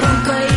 nunca